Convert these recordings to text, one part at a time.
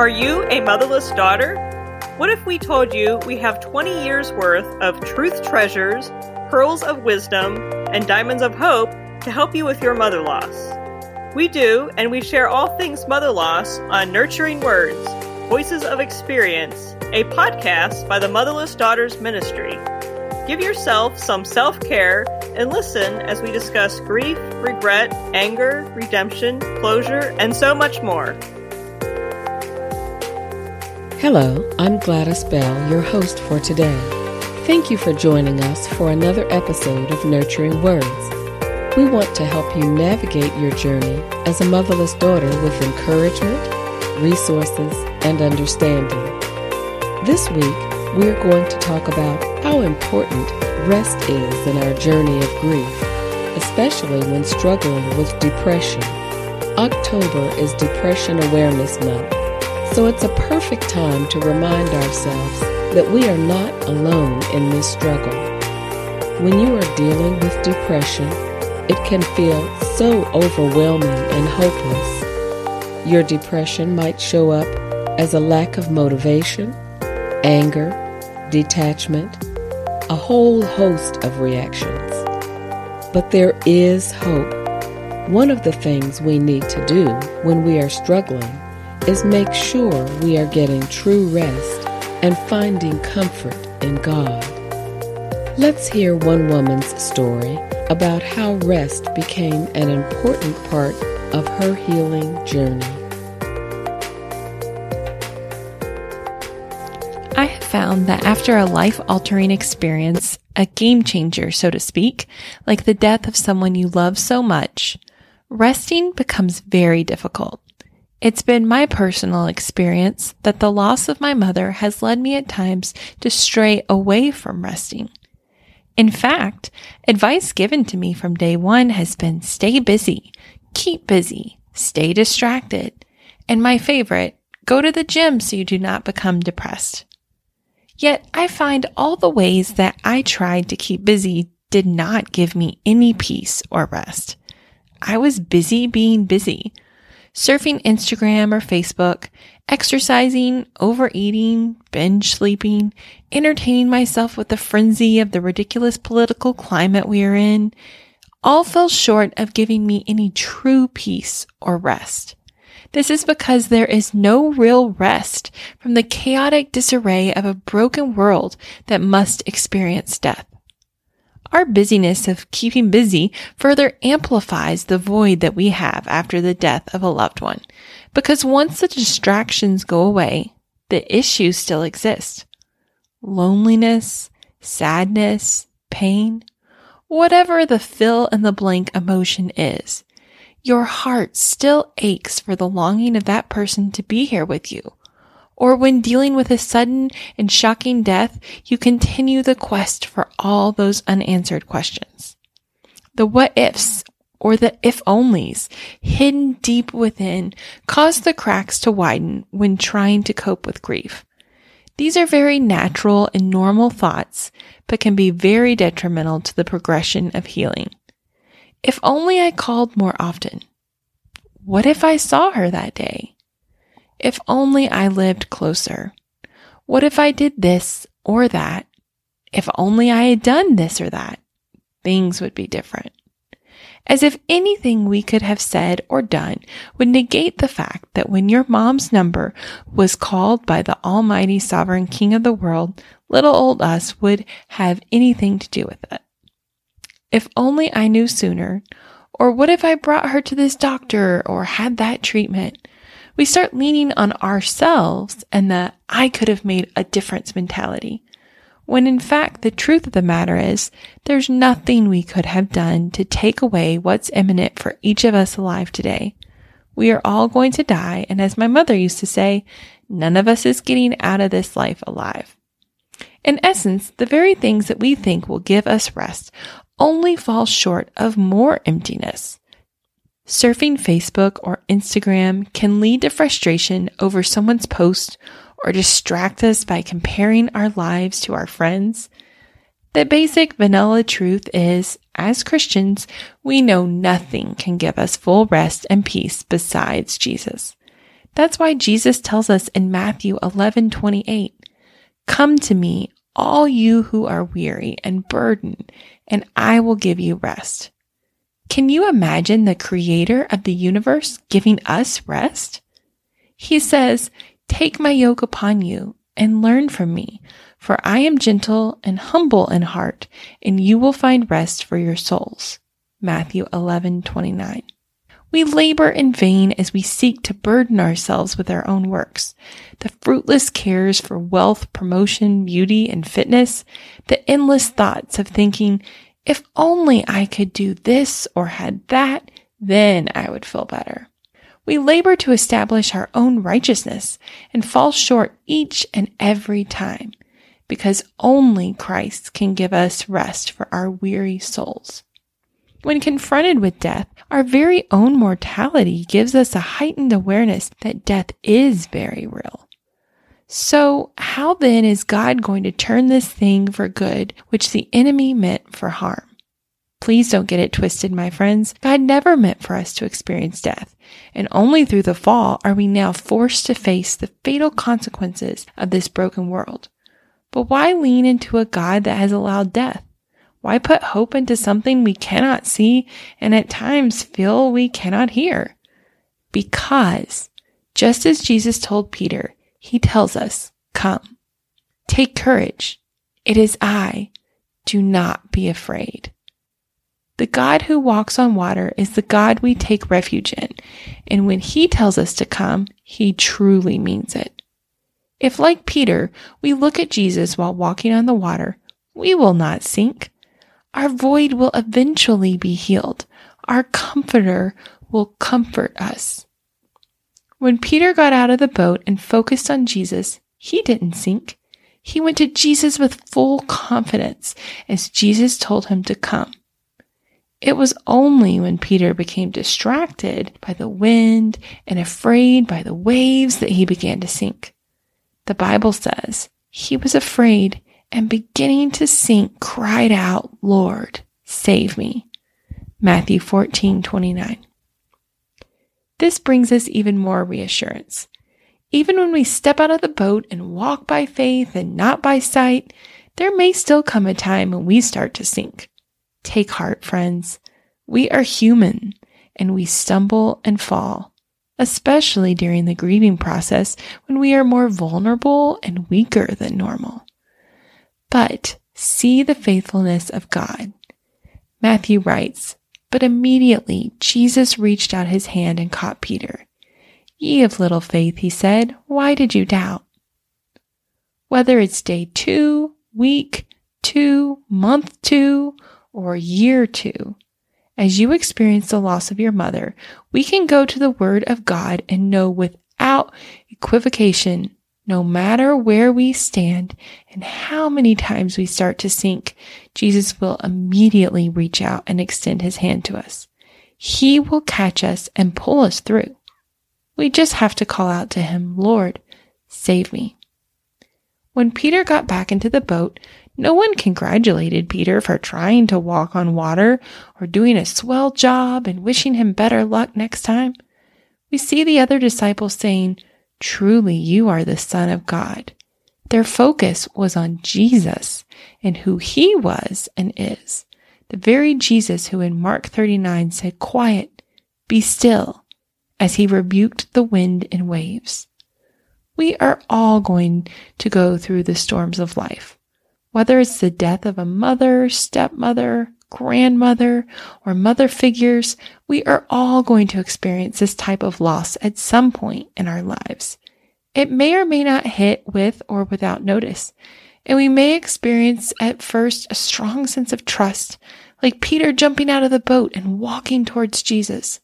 Are you a motherless daughter? What if we told you we have 20 years worth of truth treasures, pearls of wisdom, and diamonds of hope to help you with your mother loss? We do, and we share all things mother loss on Nurturing Words Voices of Experience, a podcast by the Motherless Daughters Ministry. Give yourself some self care and listen as we discuss grief, regret, anger, redemption, closure, and so much more. Hello, I'm Gladys Bell, your host for today. Thank you for joining us for another episode of Nurturing Words. We want to help you navigate your journey as a motherless daughter with encouragement, resources, and understanding. This week, we're going to talk about how important rest is in our journey of grief, especially when struggling with depression. October is Depression Awareness Month so it's a perfect time to remind ourselves that we are not alone in this struggle. When you are dealing with depression, it can feel so overwhelming and hopeless. Your depression might show up as a lack of motivation, anger, detachment, a whole host of reactions. But there is hope. One of the things we need to do when we are struggling is make sure we are getting true rest and finding comfort in God. Let's hear one woman's story about how rest became an important part of her healing journey. I have found that after a life altering experience, a game changer, so to speak, like the death of someone you love so much, resting becomes very difficult. It's been my personal experience that the loss of my mother has led me at times to stray away from resting. In fact, advice given to me from day one has been stay busy, keep busy, stay distracted, and my favorite, go to the gym so you do not become depressed. Yet I find all the ways that I tried to keep busy did not give me any peace or rest. I was busy being busy surfing Instagram or Facebook, exercising, overeating, binge sleeping, entertaining myself with the frenzy of the ridiculous political climate we are in, all fell short of giving me any true peace or rest. This is because there is no real rest from the chaotic disarray of a broken world that must experience death. Our busyness of keeping busy further amplifies the void that we have after the death of a loved one. Because once the distractions go away, the issues still exist. Loneliness, sadness, pain, whatever the fill in the blank emotion is, your heart still aches for the longing of that person to be here with you or when dealing with a sudden and shocking death, you continue the quest for all those unanswered questions. The what ifs or the if onlys hidden deep within cause the cracks to widen when trying to cope with grief. These are very natural and normal thoughts, but can be very detrimental to the progression of healing. If only I called more often. What if I saw her that day? If only I lived closer. What if I did this or that? If only I had done this or that, things would be different. As if anything we could have said or done would negate the fact that when your mom's number was called by the almighty sovereign king of the world, little old us would have anything to do with it. If only I knew sooner, or what if I brought her to this doctor or had that treatment? We start leaning on ourselves and the I could have made a difference mentality. When in fact, the truth of the matter is there's nothing we could have done to take away what's imminent for each of us alive today. We are all going to die. And as my mother used to say, none of us is getting out of this life alive. In essence, the very things that we think will give us rest only fall short of more emptiness. Surfing Facebook or Instagram can lead to frustration over someone's post or distract us by comparing our lives to our friends. The basic vanilla truth is, as Christians, we know nothing can give us full rest and peace besides Jesus. That's why Jesus tells us in Matthew 11 28, Come to me, all you who are weary and burdened, and I will give you rest. Can you imagine the creator of the universe giving us rest? He says, Take my yoke upon you and learn from me, for I am gentle and humble in heart, and you will find rest for your souls. Matthew 11:29. We labor in vain as we seek to burden ourselves with our own works. The fruitless cares for wealth, promotion, beauty, and fitness, the endless thoughts of thinking, if only I could do this or had that, then I would feel better. We labor to establish our own righteousness and fall short each and every time because only Christ can give us rest for our weary souls. When confronted with death, our very own mortality gives us a heightened awareness that death is very real. So, how then is God going to turn this thing for good, which the enemy meant for harm? Please don't get it twisted, my friends. God never meant for us to experience death, and only through the fall are we now forced to face the fatal consequences of this broken world. But why lean into a God that has allowed death? Why put hope into something we cannot see and at times feel we cannot hear? Because, just as Jesus told Peter, he tells us, Come, take courage. It is I. Do not be afraid. The God who walks on water is the God we take refuge in, and when he tells us to come, he truly means it. If, like Peter, we look at Jesus while walking on the water, we will not sink. Our void will eventually be healed. Our comforter will comfort us. When Peter got out of the boat and focused on Jesus, he didn't sink. He went to Jesus with full confidence as Jesus told him to come. It was only when Peter became distracted by the wind and afraid by the waves that he began to sink. The Bible says he was afraid and beginning to sink cried out, Lord, save me. Matthew 14, 29. This brings us even more reassurance. Even when we step out of the boat and walk by faith and not by sight, there may still come a time when we start to sink. Take heart, friends. We are human and we stumble and fall, especially during the grieving process when we are more vulnerable and weaker than normal. But see the faithfulness of God. Matthew writes, But immediately Jesus reached out his hand and caught Peter. Ye of little faith, he said, why did you doubt? Whether it's day two, week two, month two, or year two, as you experience the loss of your mother, we can go to the Word of God and know without equivocation no matter where we stand and how many times we start to sink, Jesus will immediately reach out and extend his hand to us. He will catch us and pull us through. We just have to call out to him, Lord, save me. When Peter got back into the boat, no one congratulated Peter for trying to walk on water or doing a swell job and wishing him better luck next time. We see the other disciples saying, Truly, you are the Son of God. Their focus was on Jesus and who he was and is. The very Jesus who in Mark 39 said, Quiet, be still, as he rebuked the wind and waves. We are all going to go through the storms of life, whether it's the death of a mother, stepmother, grandmother, or mother figures, we are all going to experience this type of loss at some point in our lives. It may or may not hit with or without notice, and we may experience at first a strong sense of trust, like Peter jumping out of the boat and walking towards Jesus.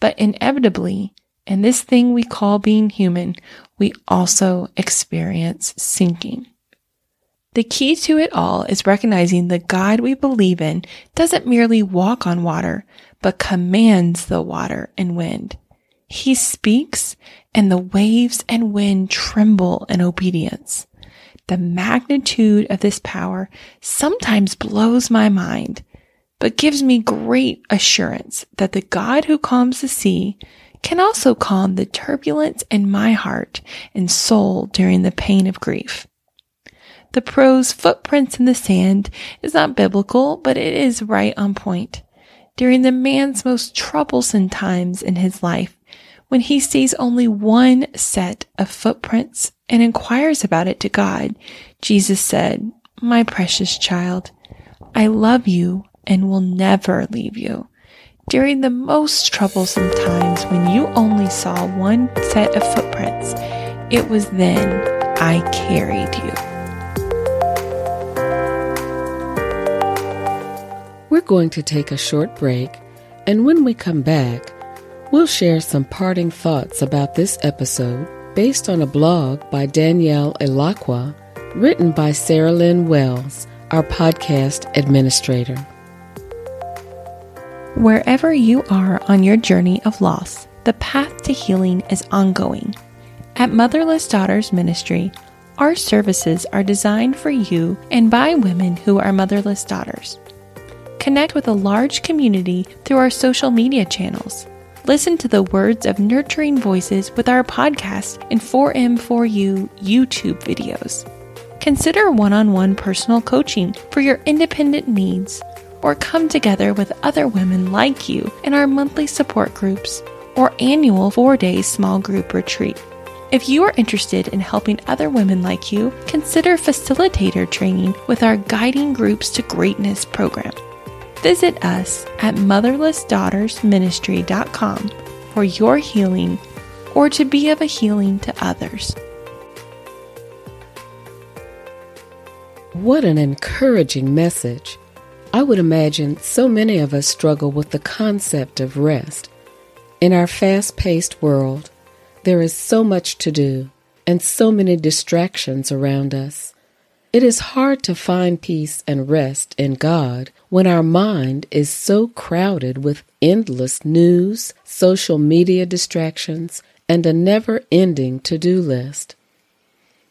But inevitably, in this thing we call being human, we also experience sinking. The key to it all is recognizing the God we believe in doesn't merely walk on water, but commands the water and wind. He speaks and the waves and wind tremble in obedience. The magnitude of this power sometimes blows my mind, but gives me great assurance that the God who calms the sea can also calm the turbulence in my heart and soul during the pain of grief. The prose footprints in the sand is not biblical, but it is right on point. During the man's most troublesome times in his life, when he sees only one set of footprints and inquires about it to God, Jesus said, My precious child, I love you and will never leave you. During the most troublesome times when you only saw one set of footprints, it was then I carried you. We're going to take a short break, and when we come back, we'll share some parting thoughts about this episode based on a blog by Danielle Ilacqua, written by Sarah Lynn Wells, our podcast administrator. Wherever you are on your journey of loss, the path to healing is ongoing. At Motherless Daughters Ministry, our services are designed for you and by women who are motherless daughters. Connect with a large community through our social media channels. Listen to the words of nurturing voices with our podcast and 4M4U YouTube videos. Consider one on one personal coaching for your independent needs or come together with other women like you in our monthly support groups or annual four day small group retreat. If you are interested in helping other women like you, consider facilitator training with our Guiding Groups to Greatness program. Visit us at motherlessdaughtersministry.com for your healing or to be of a healing to others. What an encouraging message! I would imagine so many of us struggle with the concept of rest. In our fast paced world, there is so much to do and so many distractions around us. It is hard to find peace and rest in God when our mind is so crowded with endless news, social media distractions, and a never ending to do list.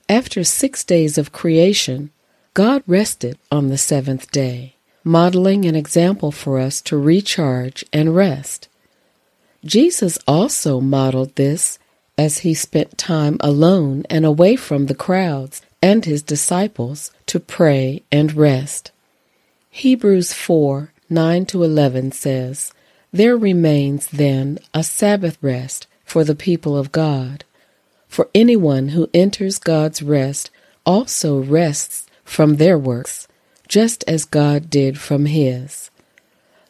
After six days of creation, God rested on the seventh day modeling an example for us to recharge and rest. Jesus also modeled this as he spent time alone and away from the crowds and his disciples to pray and rest. Hebrews 4 9 to 11 says, There remains then a Sabbath rest for the people of God. For anyone who enters God's rest also rests from their works just as God did from his.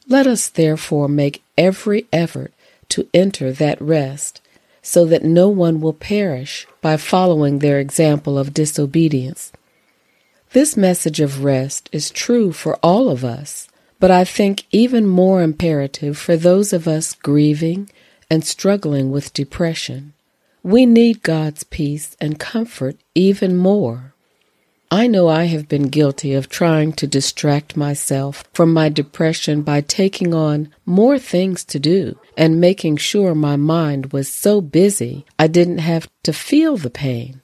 Let us therefore make every effort to enter that rest, so that no one will perish by following their example of disobedience. This message of rest is true for all of us, but I think even more imperative for those of us grieving and struggling with depression. We need God's peace and comfort even more. I know I have been guilty of trying to distract myself from my depression by taking on more things to do and making sure my mind was so busy I didn't have to feel the pain.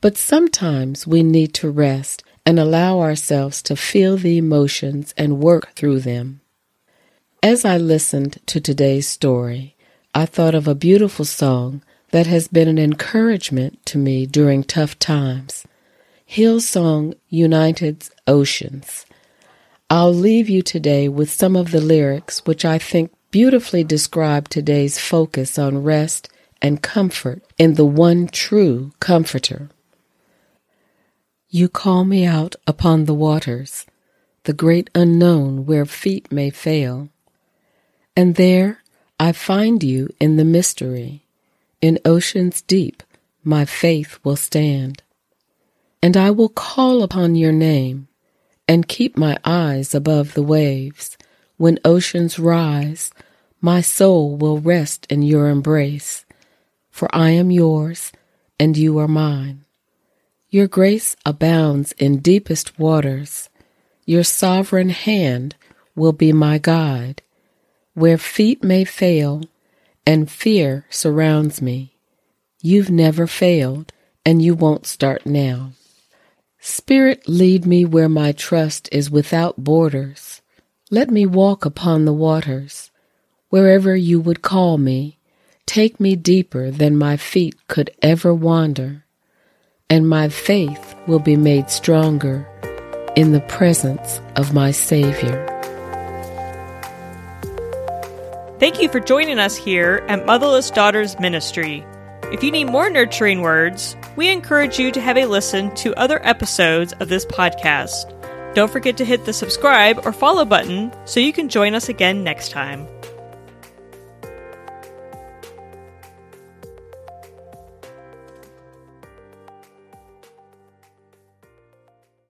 But sometimes we need to rest and allow ourselves to feel the emotions and work through them. As I listened to today's story, I thought of a beautiful song that has been an encouragement to me during tough times. Hillsong United's Oceans. I'll leave you today with some of the lyrics which I think beautifully describe today's focus on rest and comfort in the one true Comforter. You call me out upon the waters, the great unknown where feet may fail. And there I find you in the mystery. In oceans deep my faith will stand. And I will call upon your name and keep my eyes above the waves. When oceans rise, my soul will rest in your embrace. For I am yours and you are mine. Your grace abounds in deepest waters. Your sovereign hand will be my guide. Where feet may fail and fear surrounds me, you've never failed and you won't start now. Spirit, lead me where my trust is without borders. Let me walk upon the waters, wherever you would call me, Take me deeper than my feet could ever wander, and my faith will be made stronger in the presence of my Savior. Thank you for joining us here at Motherless Daughters Ministry. If you need more nurturing words, we encourage you to have a listen to other episodes of this podcast. Don't forget to hit the subscribe or follow button so you can join us again next time.